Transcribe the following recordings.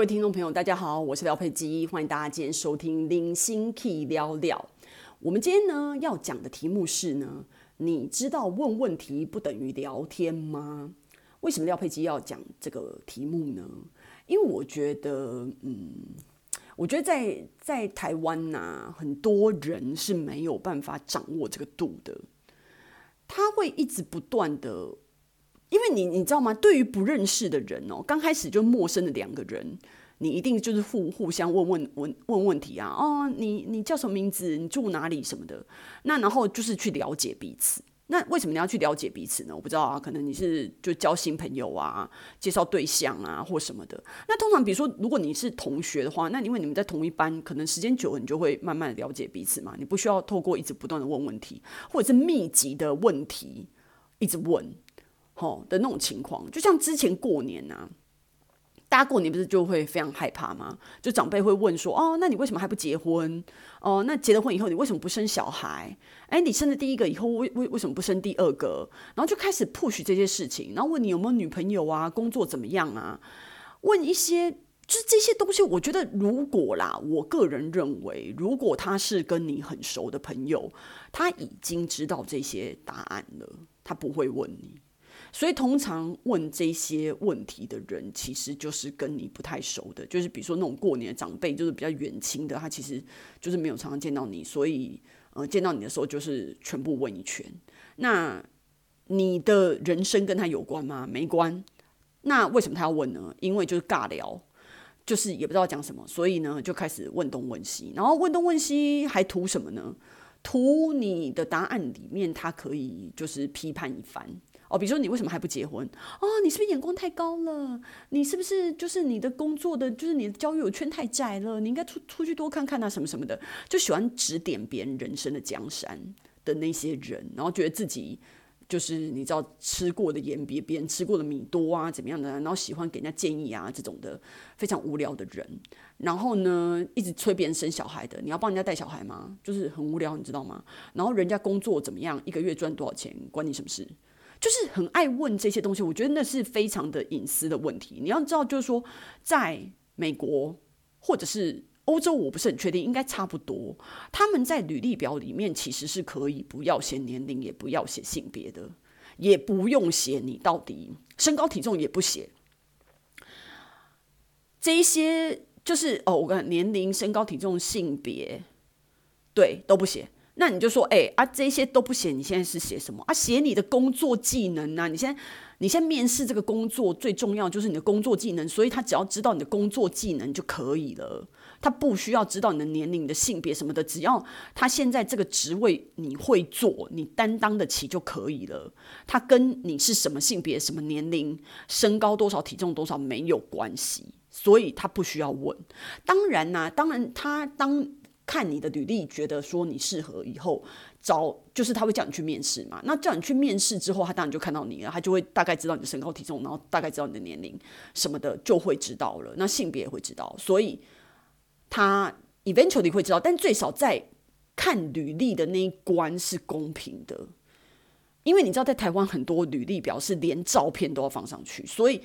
各位听众朋友，大家好，我是廖佩基，欢迎大家今天收听《零星 Key 聊聊》。我们今天呢要讲的题目是呢，你知道问问题不等于聊天吗？为什么廖佩基要讲这个题目呢？因为我觉得，嗯，我觉得在在台湾呐、很多人是没有办法掌握这个度的，他会一直不断的。因为你你知道吗？对于不认识的人哦，刚开始就陌生的两个人，你一定就是互互相问问问问问题啊。哦，你你叫什么名字？你住哪里什么的？那然后就是去了解彼此。那为什么你要去了解彼此呢？我不知道啊，可能你是就交新朋友啊，介绍对象啊，或什么的。那通常比如说，如果你是同学的话，那因为你们在同一班，可能时间久了，你就会慢慢了解彼此嘛。你不需要透过一直不断的问问题，或者是密集的问题一直问。哦的那种情况，就像之前过年呐、啊，大家过年不是就会非常害怕吗？就长辈会问说：“哦，那你为什么还不结婚？哦，那结了婚以后，你为什么不生小孩？哎，你生了第一个以后，为为为什么不生第二个？然后就开始 push 这些事情，然后问你有没有女朋友啊，工作怎么样啊？问一些就是这些东西。我觉得如果啦，我个人认为，如果他是跟你很熟的朋友，他已经知道这些答案了，他不会问你。所以，通常问这些问题的人，其实就是跟你不太熟的，就是比如说那种过年的长辈，就是比较远亲的，他其实就是没有常常见到你，所以呃，见到你的时候就是全部问一圈。那你的人生跟他有关吗？没关。那为什么他要问呢？因为就是尬聊，就是也不知道讲什么，所以呢就开始问东问西，然后问东问西还图什么呢？图你的答案里面，他可以就是批判一番。哦，比如说你为什么还不结婚？哦，你是不是眼光太高了？你是不是就是你的工作的，就是你的交友圈太窄了？你应该出出去多看看啊，什么什么的，就喜欢指点别人人生的江山的那些人，然后觉得自己就是你知道吃过的盐比别人吃过的米多啊，怎么样的？然后喜欢给人家建议啊，这种的非常无聊的人。然后呢，一直催别人生小孩的，你要帮人家带小孩吗？就是很无聊，你知道吗？然后人家工作怎么样，一个月赚多少钱，关你什么事？就是很爱问这些东西，我觉得那是非常的隐私的问题。你要知道，就是说，在美国或者是欧洲，我不是很确定，应该差不多。他们在履历表里面其实是可以不要写年龄，也不要写性别的，也不用写你到底身高体重，也不写这一些，就是哦，我看年龄、身高体重、性别，对，都不写。那你就说，哎、啊，这些都不写，你现在是写什么啊？写你的工作技能啊！你现在，你现在面试这个工作最重要就是你的工作技能，所以他只要知道你的工作技能就可以了，他不需要知道你的年龄、你的性别什么的，只要他现在这个职位你会做，你担当得起就可以了。他跟你是什么性别、什么年龄、身高多少、体重多少没有关系，所以他不需要问。当然啦、当然他当。看你的履历，觉得说你适合以后招，就是他会叫你去面试嘛。那叫你去面试之后，他当然就看到你了，他就会大概知道你的身高体重，然后大概知道你的年龄什么的，就会知道了。那性别也会知道，所以他 eventually 会知道。但最少在看履历的那一关是公平的，因为你知道，在台湾很多履历表是连照片都要放上去，所以。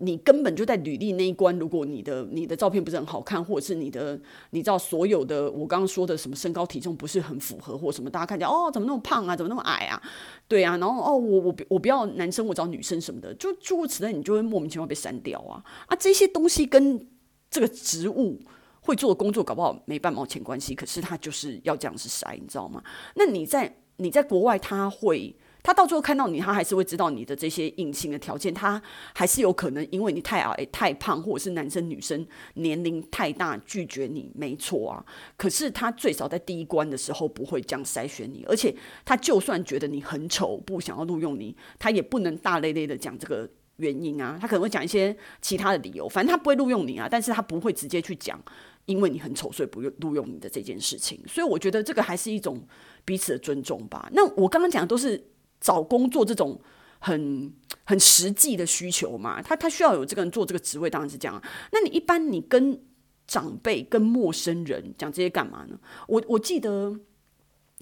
你根本就在履历那一关，如果你的你的照片不是很好看，或者是你的你知道所有的我刚刚说的什么身高体重不是很符合，或什么大家看见哦怎么那么胖啊，怎么那么矮啊，对啊，然后哦我我我不要男生，我找女生什么的，就诸如此类，你就会莫名其妙被删掉啊啊这些东西跟这个职务会做的工作搞不好没半毛钱关系，可是他就是要这样子筛，你知道吗？那你在你在国外他会。他到最后看到你，他还是会知道你的这些硬性的条件，他还是有可能因为你太矮、太胖，或者是男生女生年龄太大拒绝你，没错啊。可是他最少在第一关的时候不会这样筛选你，而且他就算觉得你很丑，不想要录用你，他也不能大咧咧的讲这个原因啊。他可能会讲一些其他的理由，反正他不会录用你啊。但是他不会直接去讲，因为你很丑，所以不用录用你的这件事情。所以我觉得这个还是一种彼此的尊重吧。那我刚刚讲的都是。找工作这种很很实际的需求嘛，他他需要有这个人做这个职位，当然是这样。那你一般你跟长辈、跟陌生人讲这些干嘛呢？我我记得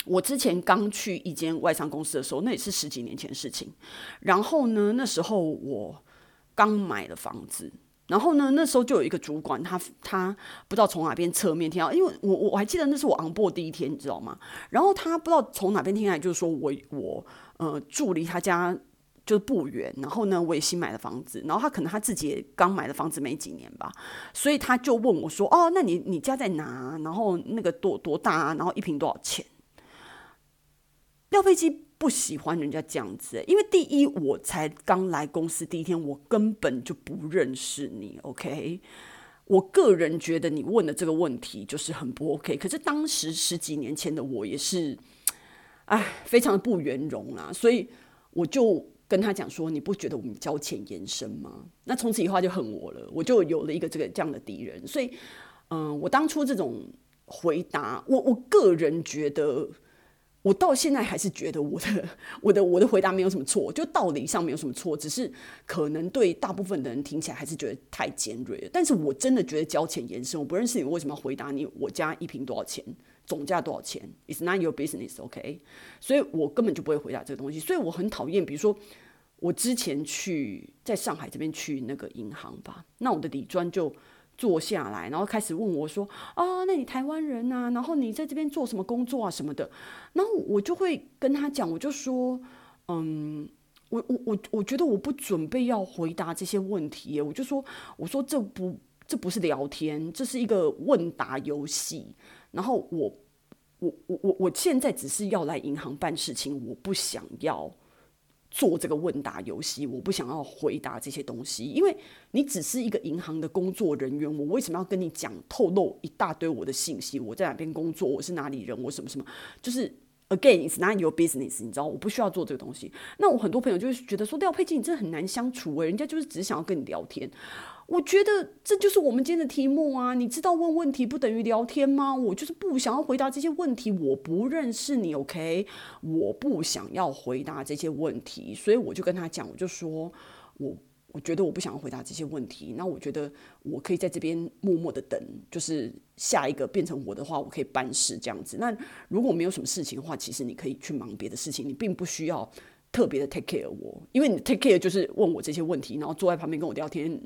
我之前刚去一间外商公司的时候，那也是十几年前的事情。然后呢，那时候我刚买了房子，然后呢，那时候就有一个主管，他他不知道从哪边侧面听到，因为我我还记得那是我 on board 第一天，你知道吗？然后他不知道从哪边听来，就是说我我呃住离他家就是不远，然后呢我也新买了房子，然后他可能他自己也刚买的房子没几年吧，所以他就问我说：“哦，那你你家在哪？然后那个多多大啊？然后一平多少钱？”廖飞机不喜欢人家这样子，因为第一，我才刚来公司第一天，我根本就不认识你，OK？我个人觉得你问的这个问题就是很不 OK。可是当时十几年前的我也是，哎，非常的不圆融啊，所以我就跟他讲说：“你不觉得我们交浅言深吗？”那从此以后他就恨我了，我就有了一个这个这样的敌人。所以，嗯、我当初这种回答，我我个人觉得。我到现在还是觉得我的我的我的回答没有什么错，就道理上没有什么错，只是可能对大部分的人听起来还是觉得太尖锐了。但是我真的觉得交浅言深，我不认识你，为什么要回答你？我家一瓶多少钱？总价多少钱？It's not your business，OK？所以我根本就不会回答这个东西。所以我很讨厌，比如说我之前去在上海这边去那个银行吧，那我的底专就。坐下来，然后开始问我说：“啊，那你台湾人啊？然后你在这边做什么工作啊？什么的？”然后我就会跟他讲，我就说：“嗯，我我我我觉得我不准备要回答这些问题。”我就说：“我说这不这不是聊天，这是一个问答游戏。然后我我我我我现在只是要来银行办事情，我不想要。”做这个问答游戏，我不想要回答这些东西，因为你只是一个银行的工作人员，我为什么要跟你讲透露一大堆我的信息？我在哪边工作？我是哪里人？我什么什么？就是 again, it's not your business，你知道，我不需要做这个东西。那我很多朋友就是觉得说，廖佩金，你真的很难相处诶，人家就是只想要跟你聊天。我觉得这就是我们今天的题目啊！你知道问问题不等于聊天吗？我就是不想要回答这些问题，我不认识你，OK？我不想要回答这些问题，所以我就跟他讲，我就说我我觉得我不想要回答这些问题，那我觉得我可以在这边默默的等，就是下一个变成我的话，我可以办事这样子。那如果没有什么事情的话，其实你可以去忙别的事情，你并不需要特别的 take care 我，因为你 take care 就是问我这些问题，然后坐在旁边跟我聊天。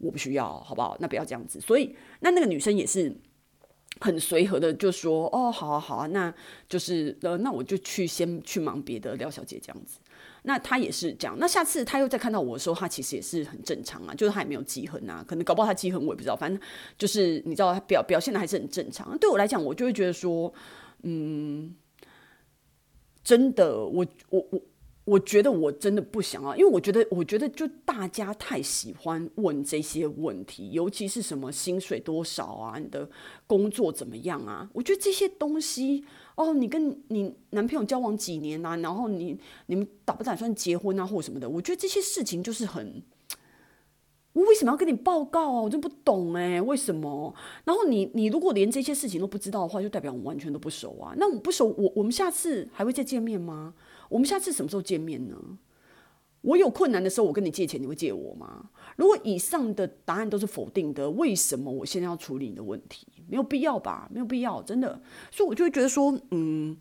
我不需要，好不好？那不要这样子。所以，那那个女生也是很随和的，就说：“哦，好啊，好啊，那就是呃，那我就去先去忙别的，廖小姐这样子。”那她也是这样。那下次她又再看到我的时候，她其实也是很正常啊，就是她也没有记恨啊，可能搞不好她记恨我也不知道。反正就是你知道，她表表现的还是很正常。对我来讲，我就会觉得说，嗯，真的，我我我。我觉得我真的不想啊，因为我觉得，我觉得就大家太喜欢问这些问题，尤其是什么薪水多少啊，你的工作怎么样啊？我觉得这些东西，哦，你跟你男朋友交往几年啊？然后你你们打不打算结婚啊，或什么的？我觉得这些事情就是很，我为什么要跟你报告啊？我就不懂哎，为什么？然后你你如果连这些事情都不知道的话，就代表我们完全都不熟啊。那我不熟，我我们下次还会再见面吗？我们下次什么时候见面呢？我有困难的时候，我跟你借钱，你会借我吗？如果以上的答案都是否定的，为什么我现在要处理你的问题？没有必要吧？没有必要，真的。所以我就会觉得说，嗯，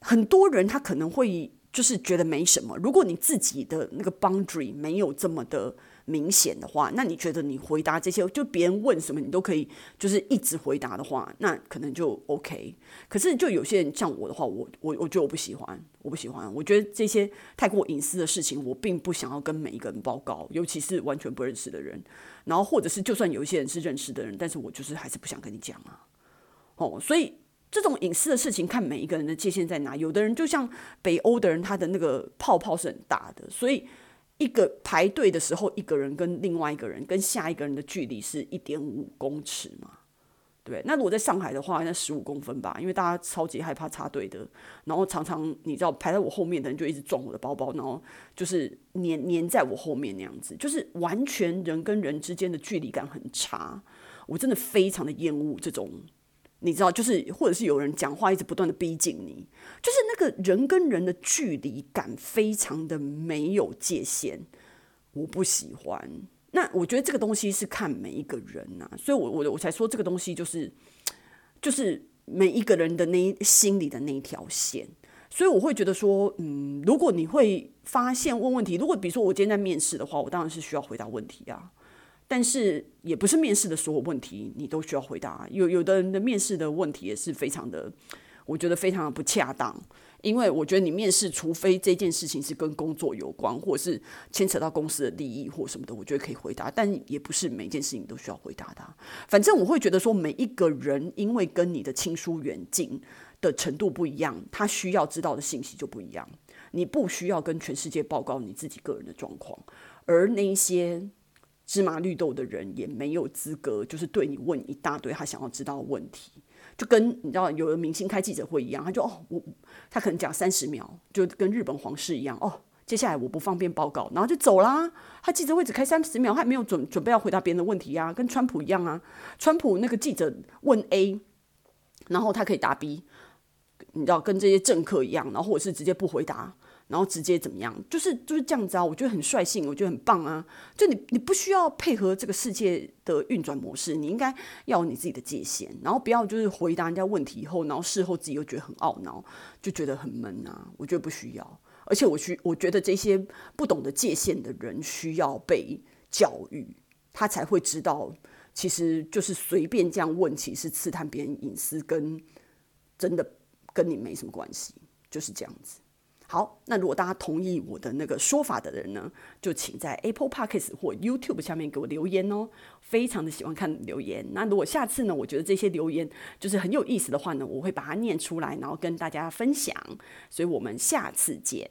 很多人他可能会就是觉得没什么。如果你自己的那个 boundary 没有这么的。明显的话，那你觉得你回答这些，就别人问什么你都可以，就是一直回答的话，那可能就 OK。可是就有些人像我的话，我我我觉得我不喜欢，我不喜欢。我觉得这些太过隐私的事情，我并不想要跟每一个人报告，尤其是完全不认识的人。然后或者是就算有一些人是认识的人，但是我就是还是不想跟你讲啊。哦，所以这种隐私的事情，看每一个人的界限在哪。有的人就像北欧的人，他的那个泡泡是很大的，所以。一个排队的时候，一个人跟另外一个人跟下一个人的距离是一点五公尺嘛？对，那如果在上海的话，那十五公分吧，因为大家超级害怕插队的，然后常常你知道排在我后面的人就一直撞我的包包，然后就是黏黏在我后面那样子，就是完全人跟人之间的距离感很差，我真的非常的厌恶这种。你知道，就是或者是有人讲话一直不断的逼近你，就是那个人跟人的距离感非常的没有界限，我不喜欢。那我觉得这个东西是看每一个人呐、啊，所以我我我才说这个东西就是就是每一个人的那心里的那一条线。所以我会觉得说，嗯，如果你会发现问问题，如果比如说我今天在面试的话，我当然是需要回答问题啊。但是也不是面试的所有问题你都需要回答。有有的人的面试的问题也是非常的，我觉得非常的不恰当。因为我觉得你面试，除非这件事情是跟工作有关，或者是牵扯到公司的利益或什么的，我觉得可以回答。但也不是每件事情都需要回答的。反正我会觉得说，每一个人因为跟你的亲疏远近的程度不一样，他需要知道的信息就不一样。你不需要跟全世界报告你自己个人的状况，而那一些芝麻绿豆的人也没有资格，就是对你问一大堆他想要知道的问题。就跟你知道有的明星开记者会一样，他就哦，我他可能讲三十秒，就跟日本皇室一样哦。接下来我不方便报告，然后就走啦。他记者会只开三十秒，他也没有准准备要回答别人的问题啊，跟川普一样啊。川普那个记者问 A，然后他可以答 B，你知道跟这些政客一样，然后或者是直接不回答。然后直接怎么样？就是就是这样子啊！我觉得很率性，我觉得很棒啊！就你你不需要配合这个世界的运转模式，你应该要有你自己的界限，然后不要就是回答人家问题以后，然后事后自己又觉得很懊恼，就觉得很闷啊！我觉得不需要，而且我需我觉得这些不懂得界限的人需要被教育，他才会知道，其实就是随便这样问，其实刺探别人隐私，跟真的跟你没什么关系，就是这样子。好，那如果大家同意我的那个说法的人呢，就请在 Apple Podcast 或 YouTube 下面给我留言哦。非常的喜欢看留言。那如果下次呢，我觉得这些留言就是很有意思的话呢，我会把它念出来，然后跟大家分享。所以我们下次见。